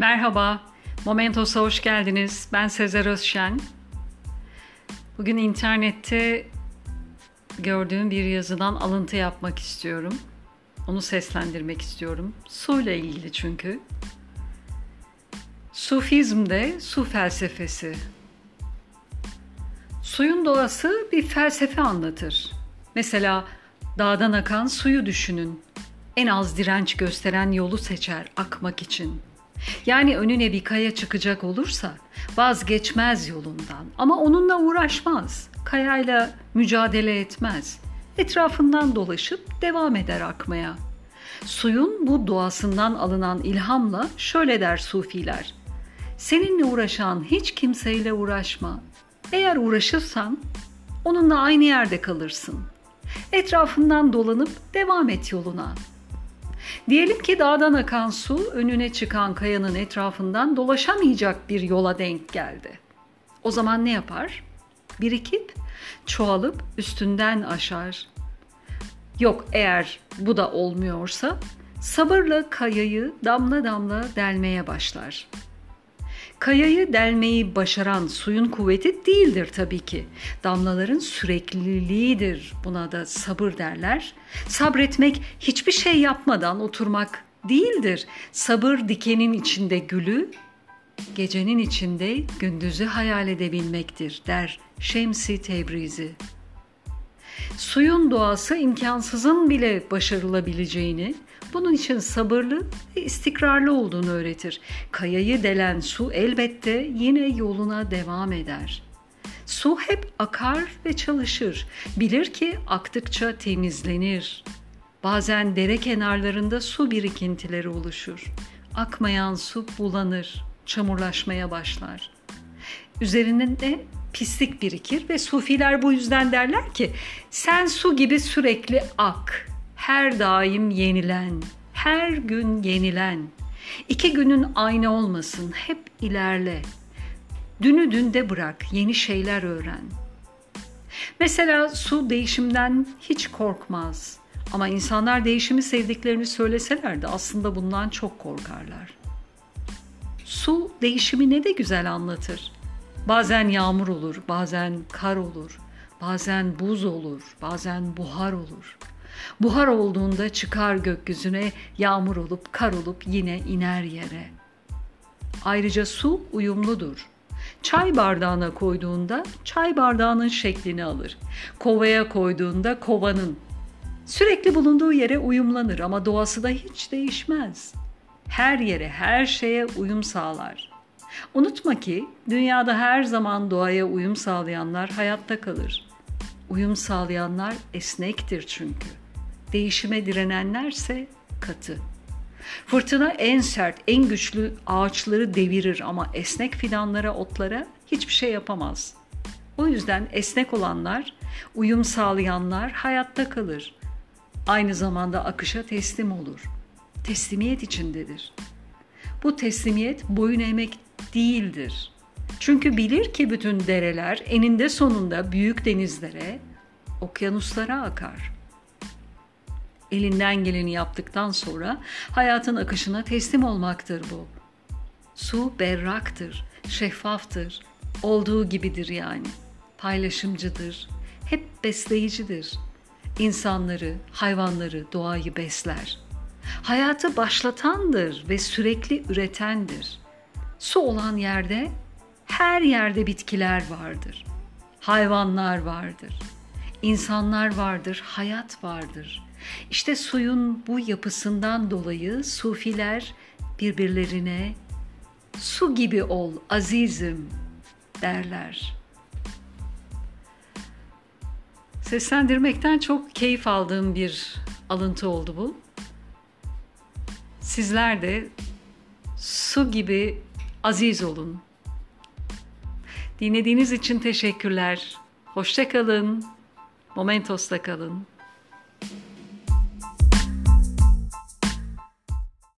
Merhaba, Momentos'a hoş geldiniz. Ben Sezer Özşen. Bugün internette gördüğüm bir yazıdan alıntı yapmak istiyorum. Onu seslendirmek istiyorum. Su ile ilgili çünkü. Sufizmde su felsefesi. Suyun doğası bir felsefe anlatır. Mesela dağdan akan suyu düşünün. En az direnç gösteren yolu seçer akmak için.'' Yani önüne bir kaya çıkacak olursa vazgeçmez yolundan ama onunla uğraşmaz. Kayayla mücadele etmez. Etrafından dolaşıp devam eder akmaya. Suyun bu doğasından alınan ilhamla şöyle der sufiler. Seninle uğraşan hiç kimseyle uğraşma. Eğer uğraşırsan onunla aynı yerde kalırsın. Etrafından dolanıp devam et yoluna.'' Diyelim ki dağdan akan su önüne çıkan kayanın etrafından dolaşamayacak bir yola denk geldi. O zaman ne yapar? Birikip, çoğalıp üstünden aşar. Yok eğer bu da olmuyorsa sabırla kayayı damla damla delmeye başlar.'' Kayayı delmeyi başaran suyun kuvveti değildir tabii ki. Damlaların sürekliliğidir. Buna da sabır derler. Sabretmek hiçbir şey yapmadan oturmak değildir. Sabır dikenin içinde gülü, gecenin içinde gündüzü hayal edebilmektir der Şemsi Tebrizi. Suyun doğası imkansızın bile başarılabileceğini, bunun için sabırlı ve istikrarlı olduğunu öğretir. Kayayı delen su elbette yine yoluna devam eder. Su hep akar ve çalışır. Bilir ki aktıkça temizlenir. Bazen dere kenarlarında su birikintileri oluşur. Akmayan su bulanır, çamurlaşmaya başlar. Üzerinde pislik birikir ve sufiler bu yüzden derler ki sen su gibi sürekli ak, her daim yenilen, her gün yenilen. İki günün aynı olmasın, hep ilerle. Dünü dünde bırak, yeni şeyler öğren. Mesela su değişimden hiç korkmaz. Ama insanlar değişimi sevdiklerini söyleseler de aslında bundan çok korkarlar. Su değişimi ne de güzel anlatır. Bazen yağmur olur, bazen kar olur, bazen buz olur, bazen buhar olur. Buhar olduğunda çıkar gökyüzüne, yağmur olup kar olup yine iner yere. Ayrıca su uyumludur. Çay bardağına koyduğunda çay bardağının şeklini alır. Kovaya koyduğunda kovanın. Sürekli bulunduğu yere uyumlanır ama doğası da hiç değişmez. Her yere, her şeye uyum sağlar. Unutma ki dünyada her zaman doğaya uyum sağlayanlar hayatta kalır. Uyum sağlayanlar esnektir çünkü. Değişime direnenlerse katı. Fırtına en sert, en güçlü ağaçları devirir ama esnek fidanlara, otlara hiçbir şey yapamaz. O yüzden esnek olanlar, uyum sağlayanlar hayatta kalır. Aynı zamanda akışa teslim olur. Teslimiyet içindedir. Bu teslimiyet boyun eğmek değildir. Çünkü bilir ki bütün dereler eninde sonunda büyük denizlere, okyanuslara akar. Elinden geleni yaptıktan sonra hayatın akışına teslim olmaktır bu. Su berraktır, şeffaftır, olduğu gibidir yani. Paylaşımcıdır, hep besleyicidir. İnsanları, hayvanları, doğayı besler. Hayatı başlatandır ve sürekli üretendir. Su olan yerde her yerde bitkiler vardır. Hayvanlar vardır. İnsanlar vardır, hayat vardır. İşte suyun bu yapısından dolayı sufiler birbirlerine su gibi ol azizim derler. Seslendirmekten çok keyif aldığım bir alıntı oldu bu. Sizler de su gibi aziz olun. Dinlediğiniz için teşekkürler. Hoşça kalın. Momentos'ta kalın.